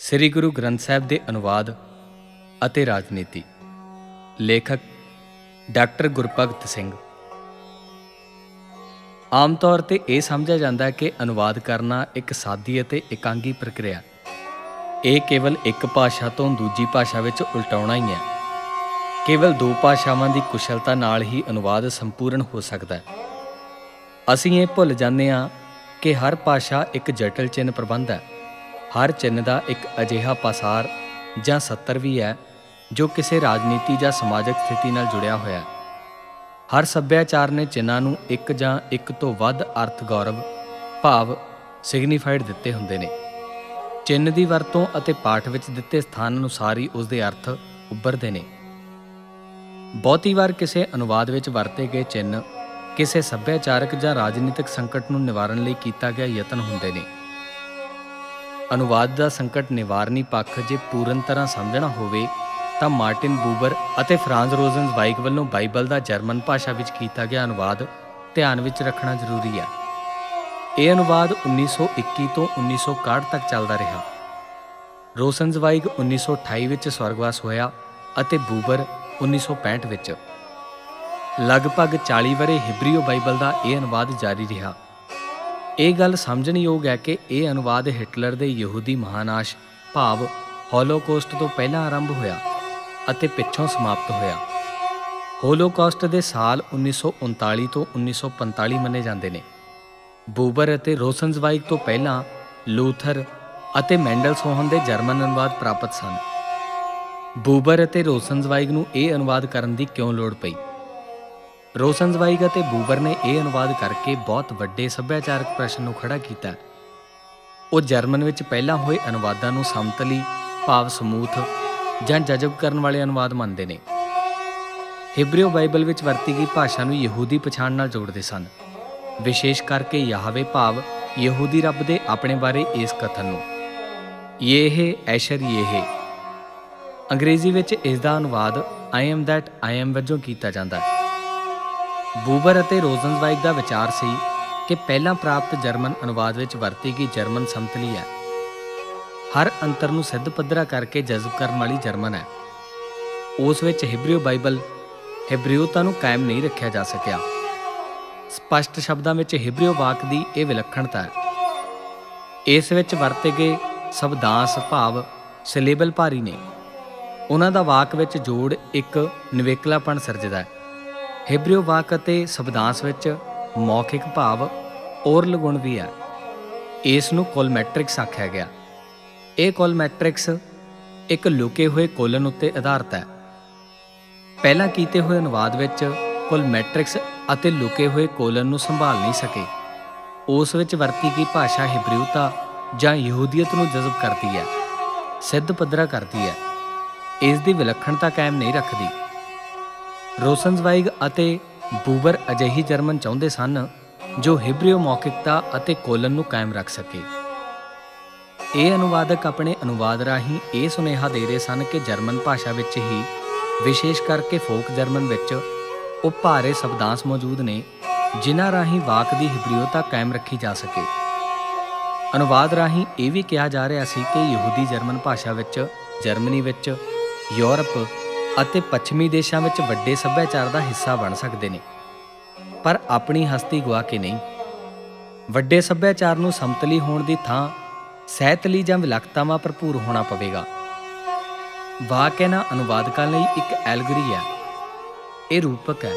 ਸ੍ਰੀ ਗੁਰੂ ਗ੍ਰੰਥ ਸਾਹਿਬ ਦੇ ਅਨੁਵਾਦ ਅਤੇ ਰਾਜਨੀਤੀ। ਲੇਖਕ ਡਾਕਟਰ ਗੁਰਭਗਤ ਸਿੰਘ। ਆਮ ਤੌਰ ਤੇ ਇਹ ਸਮਝਿਆ ਜਾਂਦਾ ਹੈ ਕਿ ਅਨੁਵਾਦ ਕਰਨਾ ਇੱਕ ਸਾਦੀ ਅਤੇ ਇਕਾਂਗੀ ਪ੍ਰਕਿਰਿਆ ਇਹ ਕੇਵਲ ਇੱਕ ਭਾਸ਼ਾ ਤੋਂ ਦੂਜੀ ਭਾਸ਼ਾ ਵਿੱਚ ਉਲਟਾਉਣਾ ਹੀ ਹੈ। ਕੇਵਲ ਦੋ ਭਾਸ਼ਾਵਾਂ ਦੀ ਕੁਸ਼ਲਤਾ ਨਾਲ ਹੀ ਅਨੁਵਾਦ ਸੰਪੂਰਨ ਹੋ ਸਕਦਾ ਹੈ। ਅਸੀਂ ਇਹ ਭੁੱਲ ਜਾਂਦੇ ਹਾਂ ਕਿ ਹਰ ਭਾਸ਼ਾ ਇੱਕ ਜਟਲ ਚਿੰਨ ਪ੍ਰਬੰਧ ਹੈ। ਹਰ ਚਿੰਨ ਦਾ ਇੱਕ ਅਜਿਹਾ ਪਾਸਾਰ ਜਾਂ ਸੱਤਰ ਵੀ ਹੈ, ਜੋ ਕਿਸੇ ਰਾਜਨੀਤੀ ਜਾਂ ਸਮਾਜਿਕ ਸਥਿਤੀ ਨਾਲ ਜੁੜਿਆ ਹੋਇਆ ਹੈ। ਹਰ ਸੱਭਿਆਚਾਰ ਨੇ ਚਿੰਨ੍ਹਾਂ ਨੂੰ ਇੱਕ ਜਾਂ ਇੱਕ ਤੋਂ ਵੱਧ ਅਰਥ, ਗੌਰਵ, ਭਾਵ ਸਿਗਨੀਫਾਈਡ ਦਿੱਤੇ ਹੁੰਦੇ ਨੇ। ਚਿੰਨ ਦੀ ਵਰਤੋਂ ਅਤੇ ਪਾਠ ਵਿੱਚ ਦਿੱਤੇ ਸਥਾਨ ਅਨੁਸਾਰ ਹੀ ਉਸ ਦੇ ਅਰਥ ਉੱਭਰਦੇ ਨੇ। ਬਹੁਤੀ ਵਾਰ ਕਿਸੇ ਅਨੁਵਾਦ ਵਿੱਚ ਵਰਤੇ ਗਏ ਚਿੰਨ ਕਿਸੇ ਸੱਭਿਆਚਾਰਕ ਜਾਂ ਰਾਜਨੀਤਿਕ ਸੰਕਟ ਨੂੰ ਨਿਵਾਰਨ ਲਈ ਕੀਤਾ ਗਿਆ ਯਤਨ ਹੁੰਦੇ ਨੇ। ਅਨੁਵਾਦ ਦਾ ਸੰਕਟ ਨਿਵਾਰਨੀ ਪੱਖ ਜੇ ਪੂਰਨ ਤਰ੍ਹਾਂ ਸਮਝਣਾ ਹੋਵੇ, ਤਾਂ ਮਾਰਟਿਨ ਬੂਬਰ ਅਤੇ ਫਰਾਂਜ਼ ਰੋਜ਼ਨਜ਼ਵਾਈਗ ਵੱਲੋਂ ਬਾਈਬਲ ਦਾ ਜਰਮਨ ਭਾਸ਼ਾ ਵਿੱਚ ਕੀਤਾ ਗਿਆ ਅਨੁਵਾਦ ਧਿਆਨ ਵਿੱਚ ਰੱਖਣਾ ਜ਼ਰੂਰੀ ਹੈ। ਇਹ ਅਨੁਵਾਦ 1921 ਤੋਂ 1961 ਤੱਕ ਚੱਲਦਾ ਰਿਹਾ। ਰੋਜ਼ਨਜ਼ਵਾਈਗ 1928 ਵਿੱਚ ਸਵਰਗਵਾਸ ਹੋਇਆ ਅਤੇ ਬੂਬਰ 1965 ਵਿੱਚ। ਲਗਭਗ 40 ਵਰੇ ਹਿਬਰੀਓ ਬਾਈਬਲ ਦਾ ਇਹ ਅਨੁਵਾਦ ਜਾਰੀ ਰਿਹਾ। ਇਹ ਗੱਲ ਸਮਝਣ ਯੋਗ ਹੈ ਕਿ ਇਹ ਅਨੁਵਾਦ ਹਿਟਲਰ ਦੇ ਯਹੂਦੀ ਮਹਾਨਾਸ਼ ਭਾਵ ਹੋਲੋਕੌਸਟ ਤੋਂ ਪਹਿਲਾਂ ਆਰੰਭ ਹੋਇਆ ਅਤੇ ਪਿੱਛੋਂ ਸਮਾਪਤ ਹੋਇਆ। ਹੋਲੋਕੌਸਟ ਦੇ ਸਾਲ 1939 ਤੋਂ 1945 ਮੰਨੇ ਜਾਂਦੇ ਨੇ। ਬੂਬਰ ਅਤੇ ਰੋਸਨਜ਼ਵਾਈਗ ਤੋਂ ਪਹਿਲਾਂ ਲੂਥਰ ਅਤੇ ਮੈਂਡਲਸੋਹਨ ਦੇ ਜਰਮਨ ਅਨੁਵਾਦ ਪ੍ਰਾਪਤ ਸਨ। ਬੂਬਰ ਅਤੇ ਰੋਸਨਜ਼ਵਾਈਗ ਨੂੰ ਇਹ ਅਨੁਵਾਦ ਕਰਨ ਦੀ ਕਿਉਂ ਲੋੜ ਪਈ? ਰੋਸਨਜ਼ਵਾਈਗ ਅਤੇ ਬੂਬਰ ਨੇ ਇਹ ਅਨੁਵਾਦ ਕਰਕੇ ਬਹੁਤ ਵੱਡੇ ਸੱਭਿਆਚਾਰਕ ਪ੍ਰਸ਼ਨ ਨੂੰ ਖੜਾ ਕੀਤਾ। ਉਹ ਜਰਮਨ ਵਿੱਚ ਪਹਿਲਾਂ ਹੋਏ ਅਨੁਵਾਦਾਂ ਨੂੰ ਸਮਤਲੀ, ਭਾਵ ਸਮੂਥ ਜਾਂ ਜਜ਼ਬ ਕਰਨ ਵਾਲੇ ਅਨੁਵਾਦ ਮੰਨਦੇ ਨੇ। ਹਿਬਰੀਓ ਬਾਈਬਲ ਵਿੱਚ ਵਰਤੀ ਗਈ ਭਾਸ਼ਾ ਨੂੰ ਯਹੂਦੀ ਪਛਾਣ ਨਾਲ ਜੋੜਦੇ ਸਨ। ਵਿਸ਼ੇਸ਼ ਕਰਕੇ ਯਾਹਵੇ ਭਾਵ ਯਹੂਦੀ ਰੱਬ ਦੇ ਆਪਣੇ ਬਾਰੇ ਇਸ ਕਥਨ ਨੂੰ। ਯੇਹ ਐਸ਼ਰ ਯੇਹ। ਅੰਗਰੇਜ਼ੀ ਵਿੱਚ ਇਸ ਦਾ ਅਨੁਵਾਦ I am that I am ਵਜੋਂ ਕੀਤਾ ਜਾਂਦਾ। ਹੈ ਬੂਬਰ ਅਤੇ ਰੋਜ਼ਨਜ਼ਵਾਈਗ ਦਾ ਵਿਚਾਰ ਸੀ ਕਿ ਪਹਿਲਾਂ ਪ੍ਰਾਪਤ ਜਰਮਨ ਅਨੁਵਾਦ ਵਿੱਚ ਵਰਤੀ ਗਈ ਜਰਮਨ ਸਮਤਲੀ ਹੈ। ਹਰ ਅੰਤਰ ਨੂੰ ਸਿੱਧ ਪੱਧਰਾ ਕਰਕੇ ਜਜ਼ਬ ਕਰਨ ਵਾਲੀ ਜਰਮਨ ਹੈ। ਉਸ ਵਿੱਚ ਹਿਬਰੀਓ ਬਾਈਬਲ, ਹਿਬਰੀਓਤਾ ਨੂੰ ਕਾਇਮ ਨਹੀਂ ਰੱਖਿਆ ਜਾ ਸਕਿਆ। ਸਪਸ਼ਟ ਸ਼ਬਦਾਂ ਵਿੱਚ ਹਿਬਰੀਓ ਵਾਕ ਦੀ ਇਹ ਵਿਲੱਖਣਤਾ ਹੈ। ਇਸ ਵਿੱਚ ਵਰਤੇ ਗਏ ਸ਼ਬਦਾਂਸ਼ ਭਾਵ, ਸਿਲੇਬਲ ਭਾਰੀ ਨੇ। ਉਹਨਾਂ ਦਾ ਵਾਕ ਵਿੱਚ ਜੋੜ ਇੱਕ ਨਿਵੇਕਲਾਪਣ ਸਿਰਜਦਾ ਹੈ। ਹਿਬਰੀਓ ਵਾਕ ਅਤੇ ਸ਼ਬਦਾਂਸ਼ ਵਿੱਚ ਮੌਖਿਕ ਭਾਵ ਔਰਲ ਗੁਣ ਵੀ ਹੈ। ਇਸ ਨੂੰ ਕੋਲ ਮੈਟ੍ਰਿਕਸ ਆਖਿਆ ਗਿਆ। ਇਹ ਕੋਲ ਮੈਟ੍ਰਿਕਸ ਇੱਕ ਲੁਕੇ ਹੋਏ ਕੋਲਨ ਉੱਤੇ ਆਧਾਰਿਤ ਹੈ। ਪਹਿਲਾਂ ਕੀਤੇ ਹੋਏ ਅਨੁਵਾਦ ਵਿੱਚ ਕੋਲ ਮੈਟ੍ਰਿਕਸ ਅਤੇ ਲੁਕੇ ਹੋਏ ਕੋਲਨ ਨੂੰ ਸੰਭਾਲ ਨਹੀਂ ਸਕੇ। ਉਸ ਵਿੱਚ ਵਰਤੀ ਗਈ ਭਾਸ਼ਾ ਹਿਬਰੀਉਤਾ ਜਾਂ ਯਹੂਦੀਅਤ ਨੂੰ ਜਜ਼ਬ ਕਰਦੀ ਹੈ, ਸਿੱਧ ਪੱਧਰਾ ਕਰਦੀ ਹੈ। ਇਸ ਦੀ ਵਿਲੱਖਣਤਾ ਕਾਇਮ ਨਹੀਂ ਰੱਖਦੀ। ਰੋਸਨਜ਼ਵਾਈਗ ਅਤੇ ਬੂਬਰ ਅਜਿਹੀ ਜਰਮਨ ਚਾਹੁੰਦੇ ਸਨ ਜੋ ਹਿਬਰੀਓ ਮੌਖਿਕਤਾ ਅਤੇ ਕੋਲਨ ਨੂੰ ਕਾਇਮ ਰੱਖ ਸਕੇ। ਇਹ ਅਨੁਵਾਦਕ ਆਪਣੇ ਅਨੁਵਾਦ ਰਾਹੀਂ ਇਹ ਸੁਨੇਹਾ ਦੇ ਰਹੇ ਸਨ ਕਿ ਜਰਮਨ ਭਾਸ਼ਾ ਵਿੱਚ ਹੀ, ਵਿਸ਼ੇਸ਼ ਕਰਕੇ ਫੋਕ ਜਰਮਨ ਵਿੱਚ, ਉਹ ਭਾਰੇ ਸ਼ਬਦਾਂਸ਼ ਮੌਜੂਦ ਨੇ, ਜਿਨ੍ਹਾਂ ਰਾਹੀਂ ਵਾਕ ਦੀ ਹਿਬਰੀਓਤਾ ਕਾਇਮ ਰੱਖੀ ਜਾ ਸਕੇ। ਅਨੁਵਾਦ ਰਾਹੀਂ ਇਹ ਵੀ ਕਿਹਾ ਜਾ ਰਿਹਾ ਸੀ ਕਿ ਯਹੂਦੀ ਜਰਮਨ ਭਾਸ਼ਾ ਵਿੱਚ, ਜਰਮਨੀ ਵਿੱਚ, ਯੂਰਪ ਅਤੇ ਪੱਛਮੀ ਦੇਸ਼ਾਂ ਵਿੱਚ ਵੱਡੇ ਸੱਭਿਆਚਾਰ ਦਾ ਹਿੱਸਾ ਬਣ ਸਕਦੇ ਨੇ। ਪਰ ਆਪਣੀ ਹਸਤੀ ਗਵਾ ਕੇ ਨਹੀਂ। ਵੱਡੇ ਸੱਭਿਆਚਾਰ ਨੂੰ ਸਮਤਲੀ ਹੋਣ ਦੀ ਥਾਂ ਸਹਿਤਲੀ ਜਾਂ ਵਿਲੱਖਤਾਵਾਂ ਭਰਪੂਰ ਹੋਣਾ ਪਵੇਗਾ। ਵਾਕ ਇਹਨਾਂ ਅਨੁਵਾਦਕਾਂ ਲਈ ਇੱਕ ਐਲਗਰੀ ਹੈ। ਇਹ ਰੂਪਕ ਹੈ।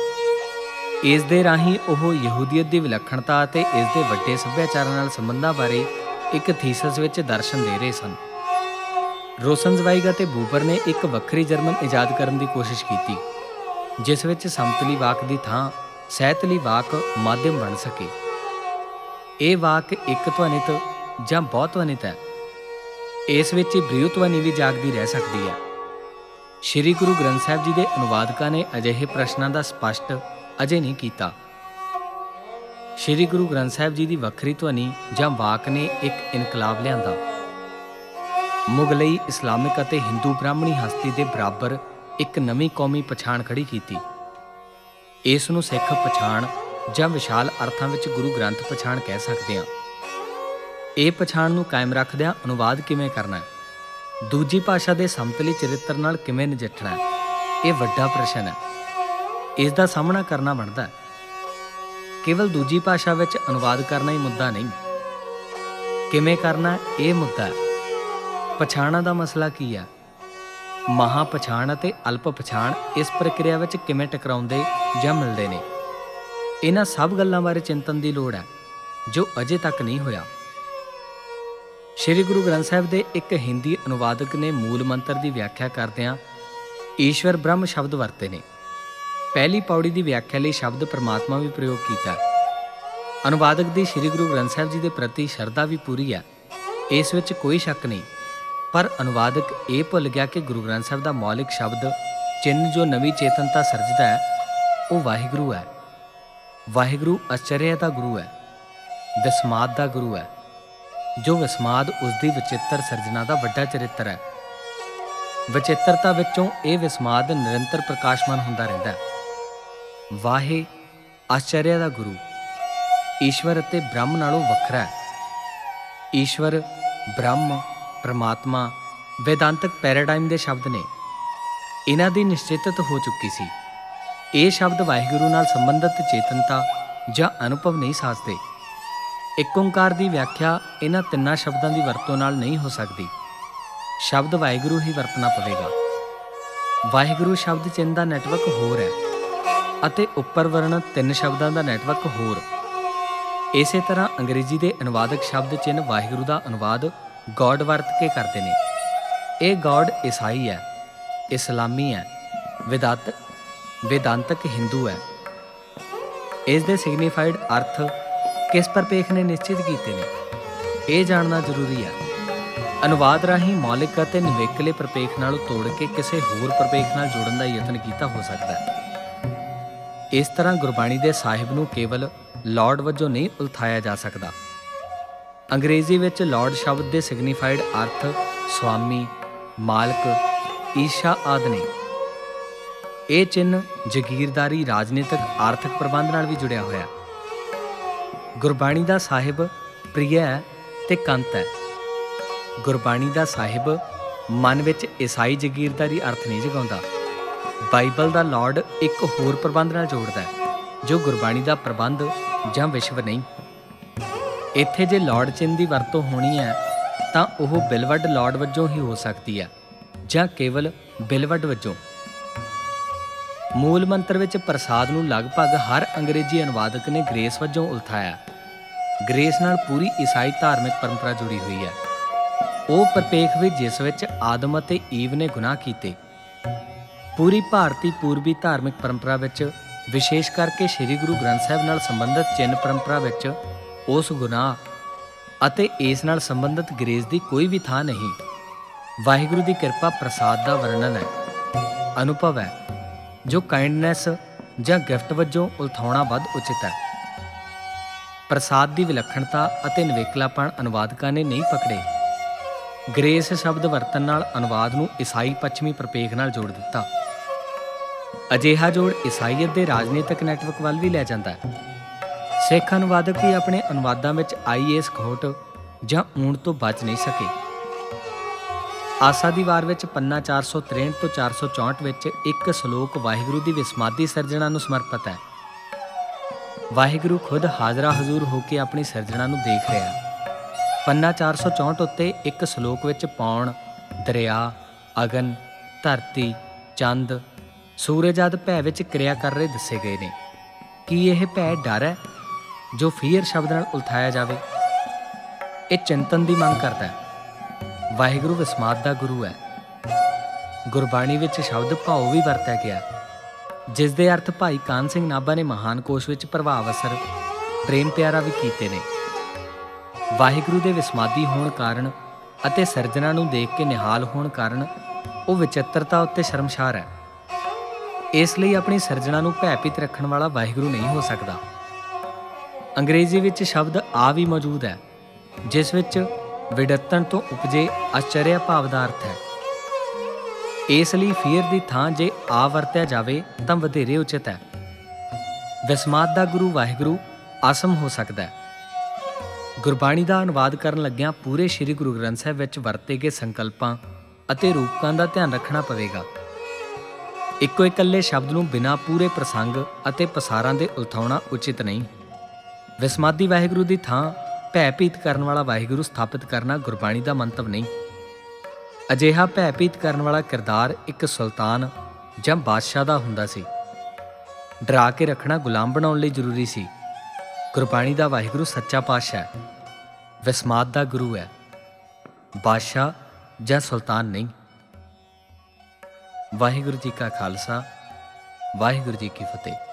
ਇਸ ਦੇ ਰਾਹੀਂ ਉਹ ਯਹੂਦੀਅਤ ਦੀ ਵਿਲੱਖਣਤਾ ਅਤੇ ਇਸ ਦੇ ਵੱਡੇ ਸੱਭਿਆਚਾਰਾਂ ਨਾਲ ਸੰਬੰਧਾਂ ਬਾਰੇ ਇੱਕ ਥੀਸਿਸ ਵਿੱਚ ਦਰਸ਼ਨ ਦੇ ਰਹੇ ਸਨ। ਰੋਸਨਜ਼ਵਾਈਗ ਅਤੇ ਬੂਬਰ ਨੇ ਇੱਕ ਵੱਖਰੀ ਜਰਮਨ ਇਜਾਦ ਕਰਨ ਦੀ ਕੋਸ਼ਿਸ਼ ਕੀਤੀ, ਜਿਸ ਵਿੱਚ ਸਮਤਲੀ ਵਾਕ ਦੀ ਥਾਂ ਸਹਿਤਲੀ ਵਾਕ ਮਾਧਿਅਮ ਬਣ ਸਕੇ। ਇਹ ਵਾਕ ਇੱਕ ਧਵਨਿਤ ਜਾਂ ਬਹੁਤ ਧਵਨਿਤ ਹੈ। ਇਸ ਵਿੱਚ ਬ੍ਰਿਉ ਧਵਨੀ ਵੀ ਜਾਗਦੀ ਰਹਿ ਸਕਦੀ ਹੈ। ਸ਼੍ਰੀ ਗੁਰੂ ਗ੍ਰੰਥ ਸਾਹਿਬ ਜੀ ਦੇ ਅਨੁਵਾਦਕਾਂ ਨੇ ਅਜਿਹੇ ਪ੍ਰਸ਼ਨਾਂ ਦਾ ਸਪਸ਼ਟ ਅਜੇ ਨਹੀਂ ਕੀਤਾ। ਸ਼੍ਰੀ ਗੁਰੂ ਗ੍ਰੰਥ ਸਾਹਿਬ ਜੀ ਦੀ ਵੱਖਰੀ ਧਵਨੀ ਜਾਂ ਵਾਕ ਨੇ ਇੱਕ ਇਨਕਲਾਬ ਲਿਆਂਦਾ। ਮੁਗਲਈ ਇਸਲਾਮਿਕ ਅਤੇ ਹਿੰਦੂ ਬ੍ਰਾਹਮਣੀ ਹਸਤੀ ਦੇ ਬਰਾਬਰ ਇੱਕ ਨਵੀਂ ਕੌਮੀ ਪਛਾਣ ਖੜੀ ਕੀਤੀ। ਇਸ ਨੂੰ ਸਿੱਖ ਪਛਾਣ ਜਾਂ ਵਿਸ਼ਾਲ ਅਰਥਾਂ ਵਿੱਚ ਗੁਰੂ ਗ੍ਰੰਥ ਪਛਾਣ ਕਹਿ ਸਕਦੇ ਹਾਂ। ਇਹ ਪਛਾਣ ਨੂੰ ਕਾਇਮ ਰੱਖਦਿਆਂ ਅਨੁਵਾਦ ਕਿਵੇਂ ਕਰਨਾ ਹੈ? ਦੂਜੀ ਭਾਸ਼ਾ ਦੇ ਸਮਤਲੀ ਚਰਿੱਤਰ ਨਾਲ ਕਿਵੇਂ ਨਜਿੱਠਣਾ ਹੈ? ਇਹ ਵੱਡਾ ਪ੍ਰਸ਼ਨ ਹੈ। ਇਸ ਦਾ ਸਾਹਮਣਾ ਕਰਨਾ ਬਣਦਾ ਹੈ। ਕੇਵਲ ਦੂਜੀ ਭਾਸ਼ਾ ਵਿੱਚ ਅਨੁਵਾਦ ਕਰਨਾ ਹੀ ਮੁੱਦਾ ਨਹੀਂ। ਕਿਵੇਂ ਕਰਨਾ ਇਹ ਮੁੱਦਾ ਹੈ। ਪਛਾਣਾਂ ਦਾ ਮਸਲਾ ਕੀ ਹੈ ਮਹਾ ਪਛਾਣ ਅਤੇ ਅਲਪ ਪਛਾਣ ਇਸ ਪ੍ਰਕਿਰਿਆ ਵਿੱਚ ਕਿਵੇਂ ਟਕਰਾਉਂਦੇ ਜਾਂ ਮਿਲਦੇ ਨੇ? ਇਹਨਾਂ ਸਭ ਗੱਲਾਂ ਬਾਰੇ ਚਿੰਤਨ ਦੀ ਲੋੜ ਹੈ ਜੋ ਅਜੇ ਤੱਕ ਨਹੀਂ ਹੋਇਆ। ਸ੍ਰੀ ਗੁਰੂ ਗ੍ਰੰਥ ਸਾਹਿਬ ਦੇ ਇੱਕ ਹਿੰਦੀ ਅਨੁਵਾਦਕ ਨੇ ਮੂਲ ਮੰਤਰ ਦੀ ਵਿਆਖਿਆ ਕਰਦਿਆਂ ਈਸ਼ਵਰ ਬ੍ਰਹਮ ਸ਼ਬਦ ਵਰਤੇ ਨੇ। ਪਹਿਲੀ ਪੌੜੀ ਦੀ ਵਿਆਖਿਆ ਲਈ ਸ਼ਬਦ ਪਰਮਾਤਮਾ ਵੀ ਪ੍ਰਯੋਗ ਕੀਤਾ। ਅਨੁਵਾਦਕ ਦੀ ਸ੍ਰੀ ਗੁਰੂ ਗ੍ਰੰਥ ਸਾਹਿਬ ਜੀ ਦੇ ਪ੍ਰਤੀ ਸ਼ਰਧਾ ਵੀ ਪੂਰੀ ਹੈ ਇਸ ਵਿੱਚ ਕੋਈ ਸ਼ੱਕ ਨਹੀਂ। ਪਰ ਅਨੁਵਾਦਕ ਇਹ ਭੁੱਲ ਗਿਆ ਕਿ ਗੁਰੂ ਗ੍ਰੰਥ ਸਾਹਿਬ ਦਾ ਮੌਲਿਕ ਸ਼ਬਦ ਚਿੰਨ ਜੋ ਨਵੀਂ ਚੇਤਨਤਾ ਸਿਰਜਦਾ ਹੈ, ਉਹ ਵਾਹਿਗੁਰੂ ਹੈ। ਵਾਹਿਗੁਰੂ ਅਚਰਯ ਦਾ ਗੁਰੂ ਹੈ ਵਿਸਮਾਦ ਦਾ ਗੁਰੂ ਹੈ, ਜੋ ਵਿਸਮਾਦ ਉਸ ਦੀ ਵਿਚਿੱਤਰ ਸਿਰਜਣਾ ਦਾ ਵੱਡਾ ਚਰਿੱਤਰ ਹੈ। ਵਿਚਿੱਤਰਤਾ ਵਿੱਚੋਂ ਇਹ ਵਿਸਮਾਦ ਨਿਰੰਤਰ ਪ੍ਰਕਾਸ਼ਮਾਨ ਹੁੰਦਾ ਰਹਿੰਦਾ ਹੈ। ਵਾਹੇ ਆਚਰਯ ਦਾ ਗੁਰੂ, ਈਸ਼ਵਰ ਅਤੇ ਬ੍ਰਹਮ ਨਾਲੋਂ ਵੱਖਰਾ ਹੈ। ਈਸ਼ਵਰ, ਬ੍ਰਹਮ ਪ੍ਰਮਾਤਮਾ ਵੇਦਾਂਤਕ ਪੈਰਾਡਾਈਮ ਦੇ ਸ਼ਬਦ ਨੇ। ਇਹਨਾਂ ਦੀ ਨਿਸ਼ਚਿਤਤ ਹੋ ਚੁੱਕੀ ਸੀ। ਇਹ ਸ਼ਬਦ ਵਾਹਿਗੁਰੂ ਨਾਲ ਸੰਬੰਧਿਤ ਚੇਤਨਤਾ ਜਾਂ ਅਨੁਭਵ ਨਹੀਂ ਸਾਜਦੇ। ਇੱਕ ਓੰਕਾਰ ਦੀ ਵਿਆਖਿਆ ਇਹਨਾਂ ਤਿੰਨਾਂ ਸ਼ਬਦਾਂ ਦੀ ਵਰਤੋਂ ਨਾਲ ਨਹੀਂ ਹੋ ਸਕਦੀ। ਸ਼ਬਦ ਵਾਹਿਗੁਰੂ ਹੀ ਵਰਤਣਾ ਪਵੇਗਾ। ਵਾਹਿਗੁਰੂ ਸ਼ਬਦ ਚਿੰਨ੍ਹ ਦਾ ਨੈਟਵਰਕ ਹੋਰ ਹੈ ਅਤੇ ਉੱਪਰ ਵਰਣਿਤ ਤਿੰਨ ਸ਼ਬਦਾਂ ਦਾ ਨੈਟਵਰਕ ਹੋਰ। ਇਸੇ ਤਰ੍ਹਾਂ ਅੰਗਰੇਜ਼ੀ ਦੇ ਅਨੁਵਾਦਕ ਸ਼ਬਦ ਚਿੰਨ੍ਹ ਵਾਹਿਗੁਰੂ ਦਾ ਅਨੁਵਾਦ ਗੋਡ ਵਰਤ ਕੇ ਕਰਦੇ ਨੇ। ਇਹ ਗੋਡ ਈਸਾਈ ਹੈ, ਇਸਲਾਮੀ ਹੈ, ਵਿਦਾਤ, ਵੇਦਾਂਤਕ ਹਿੰਦੂ ਹੈ। ਇਸ ਦੇ ਸਿਗਨੀਫਾਈਡ ਅਰਥ ਕਿਸ ਪਰਪੇਖ ਨੇ ਨਿਸ਼ਚਿਤ ਕੀਤੇ ਨੇ? ਇਹ ਜਾਣਨਾ ਜ਼ਰੂਰੀ ਹੈ। ਅਨੁਵਾਦ ਰਾਹੀਂ ਮੌਲਿਕ ਅਤੇ ਨਿਵੇਕਲੇ ਪਰਪੇਖ ਨਾਲੋਂ ਤੋੜ ਕੇ ਕਿਸੇ ਹੋਰ ਪਰਪੇਖ ਨਾਲ ਜੋੜਨ ਦਾ ਯਤਨ ਕੀਤਾ ਹੋ ਸਕਦਾ ਹੈ। ਇਸ ਤਰ੍ਹਾਂ ਗੁਰਬਾਣੀ ਦੇ ਸਾਹਿਬ ਨੂੰ ਕੇਵਲ ਲਾਰਡ ਵਜੋਂ ਨਹੀਂ ਉਲਥਾਇਆ ਜਾ ਸਕਦਾ। ਅੰਗਰੇਜ਼ੀ ਵਿੱਚ ਲਾਰਡ ਸ਼ਬਦ ਦੇ ਸਿਗਨੀਫਾਈਡ ਅਰਥ ਸੁਆਮੀ ਮਾਲਕ, ਈਸ਼ਾ ਆਦਿ ਨੇ। ਇਹ ਚਿੰਨ ਜ਼ਗੀਰਦਾਰੀ, ਰਾਜਨੀਤਿਕ, ਆਰਥਿਕ ਪ੍ਰਬੰਧ ਨਾਲ ਵੀ ਜੁੜਿਆ ਹੋਇਆ। ਗੁਰਬਾਣੀ ਦਾ ਸਾਹਿਬ ਪ੍ਰਿਯ ਹੈ ਤੇ ਕੰਤ ਹੈ। ਗੁਰਬਾਣੀ ਦਾ ਸਾਹਿਬ ਮਨ ਵਿੱਚ ਈਸਾਈ ਜ਼ਗੀਰਦਾਰੀ ਅਰਥ ਨਹੀਂ ਜਗਾਉਂਦਾ। ਬਾਈਬਲ ਦਾ ਲਾਰਡ ਇੱਕ ਹੋਰ ਪ੍ਰਬੰਧ ਨਾਲ ਜੋੜਦਾ ਹੈ, ਜੋ ਗੁਰਬਾਣੀ ਦਾ ਪ੍ਰਬੰਧ ਜਾਂ ਵਿਸ਼ਵ ਨਹੀਂ। ਇੱਥੇ ਜੇ ਲਾਰਡ ਚਿੰਨ ਦੀ ਵਰਤੋਂ ਹੋਣੀ ਹੈ, ਤਾਂ ਉਹ ਬਿਲਵਡ ਲਾਰਡ ਵਜੋਂ ਹੀ ਹੋ ਸਕਦੀ ਹੈ, ਜਾਂ ਕੇਵਲ ਬਿਲਵਡ ਵਜੋਂ। ਮੂਲ ਮੰਤਰ ਵਿੱਚ ਪ੍ਰਸਾਦ ਨੂੰ ਲਗਭਗ ਹਰ ਅੰਗਰੇਜ਼ੀ ਅਨੁਵਾਦਕ ਨੇ ਗ੍ਰੇਸ ਵਜੋਂ ਉਲਥਾਇਆ। ਗ੍ਰੇਸ ਨਾਲ ਪੂਰੀ ਈਸਾਈ ਧਾਰਮਿਕ ਪਰੰਪਰਾ ਜੁੜੀ ਹੋਈ ਹੈ। ਉਹ ਪਰਪੇਖ ਵੀ ਜਿਸ ਵਿੱਚ ਆਦਮ ਅਤੇ ਈਵ ਨੇ ਗੁਨਾਹ ਕੀਤੇ। ਪੂਰੀ ਭਾਰਤੀ ਪੂਰਬੀ ਧਾਰਮਿਕ ਪਰੰਪਰਾ ਵਿੱਚ, ਵਿਸ਼ੇਸ਼ ਕਰਕੇ ਸ੍ਰੀ ਗੁਰੂ ਗ੍ਰੰਥ ਸਾਹਿਬ ਨਾਲ ਸੰਬੰਧਿਤ ਚਿੰਨ ਪਰੰਪਰਾ ਵਿੱਚ ਉਸ ਗੁਨਾਹ ਅਤੇ ਇਸ ਨਾਲ ਸੰਬੰਧਿਤ ਗ੍ਰੇਸ ਦੀ ਕੋਈ ਵੀ ਥਾਂ ਨਹੀਂ। ਵਾਹਿਗੁਰੂ ਦੀ ਕਿਰਪਾ ਪ੍ਰਸਾਦ ਦਾ ਵਰਣਨ ਹੈ। ਅਨੁਭਵ ਹੈ, ਜੋ ਕਾਈਂਡਨੈਸ ਜਾਂ ਗਿਫਟ ਵਜੋਂ ਉਲਥਾਉਣਾ ਵੱਧ ਉਚਿਤ ਹੈ। ਪ੍ਰਸਾਦ ਦੀ ਵਿਲੱਖਣਤਾ ਅਤੇ ਨਿਵੇਕਲਾਪਣ ਅਨੁਵਾਦਕਾਂ ਨੇ ਨਹੀਂ ਪਕੜੇ। ਗ੍ਰੇਸ ਸ਼ਬਦ ਵਰਤਨ ਨਾਲ ਅਨੁਵਾਦ ਨੂੰ ਈਸਾਈ ਪੱਛਮੀ ਪ੍ਰਪੇਖ ਨਾਲ ਜੋੜ ਦਿੱਤਾ। ਅਜਿਹਾ ਜੋੜ ਈਸਾਈਅਤ ਦੇ ਰਾਜਨੀਤਿਕ ਨੈਟਵਰਕ ਵੱਲ ਵੀ ਲੈ ਜਾਂਦਾ ਹੈ। ਸਿੱਖ ਅਨੁਵਾਦਕ ਵੀ ਆਪਣੇ ਅਨੁਵਾਦਾਂ ਵਿੱਚ ਆਈ ਇਸ ਖੋਟ ਜਾਂ ਊਣ ਤੋਂ ਬਚ ਨਹੀਂ ਸਕੇ। ਆਸਾ ਦੀ ਵਾਰ ਵਿੱਚ ਪੰਨਾ 463 ਤੋਂ 464 ਵਿੱਚ ਇੱਕ ਸ਼ਲੋਕ ਵਾਹਿਗੁਰੂ ਦੀ ਵਿਸਮਾਦੀ ਸਿਰਜਣਾ ਨੂੰ ਸਮਰਪਿਤ ਹੈ। ਵਾਹਿਗੁਰੂ ਖੁਦ ਹਾਜ਼ਰਾ ਹਜ਼ੂਰ ਹੋ ਕੇ ਆਪਣੀ ਸਿਰਜਣਾ ਨੂੰ ਦੇਖ ਰਿਹਾ ਹੈ। ਪੰਨਾ 464 ਉੱਤੇ ਇੱਕ ਸ਼ਲੋਕ ਵਿੱਚ ਪੌਣ, ਦਰਿਆ, ਅਗਨ, ਧਰਤੀ, ਚੰਦ, ਸੂਰਜ ਆਦਿ ਭੈ ਵਿੱਚ ਕਿਰਿਆ ਕਰ ਰਹੇ ਦੱਸੇ ਗਏ ਨੇ। ਕੀ ਇਹ ਭੈ ਡਰ ਹੈ? ਜੋ ਫੀਅਰ ਸ਼ਬਦ ਨਾਲ ਉਲਥਾਇਆ ਜਾਵੇ। ਇਹ ਚਿੰਤਨ ਦੀ ਮੰਗ ਕਰਦਾ ਹੈ। ਵਾਹਿਗੁਰੂ ਵਿਸਮਾਦ ਦਾ ਗੁਰੂ ਹੈ। ਗੁਰਬਾਣੀ ਵਿੱਚ ਸ਼ਬਦ ਭਾਉ ਵੀ ਵਰਤਿਆ ਗਿਆ ਜਿਸ ਦੇ ਅਰਥ ਭਾਈ ਕਾਨ ਸਿੰਘ ਨਾਭਾ ਨੇ ਮਹਾਨ ਕੋਸ਼ ਵਿੱਚ ਪ੍ਰਭਾਵ ਅਸਰ, ਪ੍ਰੇਮ ਪਿਆਰਾ ਵੀ ਕੀਤੇ ਨੇ। ਵਾਹਿਗੁਰੂ ਦੇ ਵਿਸਮਾਦੀ ਹੋਣ ਕਾਰਨ ਅਤੇ ਸਿਰਜਣਾ ਨੂੰ ਦੇਖ ਕੇ ਨਿਹਾਲ ਹੋਣ ਕਾਰਨ ਉਹ ਵਿਚਿੱਤਰਤਾ ਉੱਤੇ ਸ਼ਰਮਸ਼ਾਰ ਹੈ। ਇਸ ਲਈ ਆਪਣੀ ਸਿਰਜਣਾ ਨੂੰ ਭੈਭੀਤ ਰੱਖਣ ਵਾਲਾ ਵਾਹਿਗੁਰੂ ਨਹੀਂ ਹੋ ਸਕਦਾ। ਅੰਗਰੇਜ਼ੀ ਵਿੱਚ ਸ਼ਬਦ ਆ ਵੀ ਮੌਜੂਦ ਹੈ, ਜਿਸ ਵਿੱਚ ਵਿਡੱਤਣ ਤੋਂ ਉਪਜੇ ਆਚਰਯ ਭਾਵ ਦਾ ਅਰਥ ਹੈ। ਇਸ ਲਈ ਫੀਅਰ ਦੀ ਥਾਂ ਜੇ ਆ ਵਰਤਿਆ ਜਾਵੇ, ਤਾਂ ਵਧੇਰੇ ਉਚਿਤ ਹੈ। ਵਿਸਮਾਦ ਦਾ ਗੁਰੂ ਵਾਹਿਗੁਰੂ ਆਸਮ ਹੋ ਸਕਦਾ ਹੈ। ਗੁਰਬਾਣੀ ਦਾ ਅਨੁਵਾਦ ਕਰਨ ਲੱਗਿਆਂ ਪੂਰੇ ਸ੍ਰੀ ਗੁਰੂ ਗ੍ਰੰਥ ਸਾਹਿਬ ਵਿੱਚ ਵਰਤੇ ਗਏ ਸੰਕਲਪਾਂ ਅਤੇ ਰੂਪਕਾਂ ਦਾ ਧਿਆਨ ਰੱਖਣਾ ਪਵੇਗਾ। ਇੱਕੋ ਇਕੱਲੇ ਸ਼ਬਦ ਨੂੰ ਬਿਨਾਂ ਪੂਰੇ ਪ੍ਰਸੰਗ ਅਤੇ ਪਸਾਰਾਂ ਦੇ ਉਲਥਾਉਣਾ ਉਚਿਤ ਨਹੀਂ। ਵਿਸਮਾਦੀ ਵਾਹਿਗੁਰੂ ਦੀ ਥਾਂ ਭੈਭੀਤ ਕਰਨ ਵਾਲਾ ਵਾਹਿਗੁਰੂ ਸਥਾਪਿਤ ਕਰਨਾ ਗੁਰਬਾਣੀ ਦਾ ਮੰਤਵ ਨਹੀਂ। ਅਜਿਹਾ ਭੈਭੀਤ ਕਰਨ ਵਾਲਾ ਕਿਰਦਾਰ ਇੱਕ ਸੁਲਤਾਨ ਜਾਂ ਬਾਦਸ਼ਾਹ ਦਾ ਹੁੰਦਾ ਸੀ। ਡਰਾ ਕੇ ਰੱਖਣਾ ਗੁਲਾਮ ਬਣਾਉਣ ਲਈ ਜ਼ਰੂਰੀ ਸੀ। ਗੁਰਬਾਣੀ ਦਾ ਵਾਹਿਗੁਰੂ ਸੱਚਾ ਪਾਤਸ਼ਾਹ ਹੈ। ਵਿਸਮਾਦ ਦਾ ਗੁਰੂ ਹੈ। ਬਾਦਸ਼ਾਹ ਜਾਂ ਸੁਲਤਾਨ ਨਹੀਂ। ਵਾਹਿਗੁਰੂ ਜੀ ਕਾ ਖਾਲਸਾ, ਵਾਹਿਗੁਰੂ ਜੀ ਕੀ ਫਤਿਹ।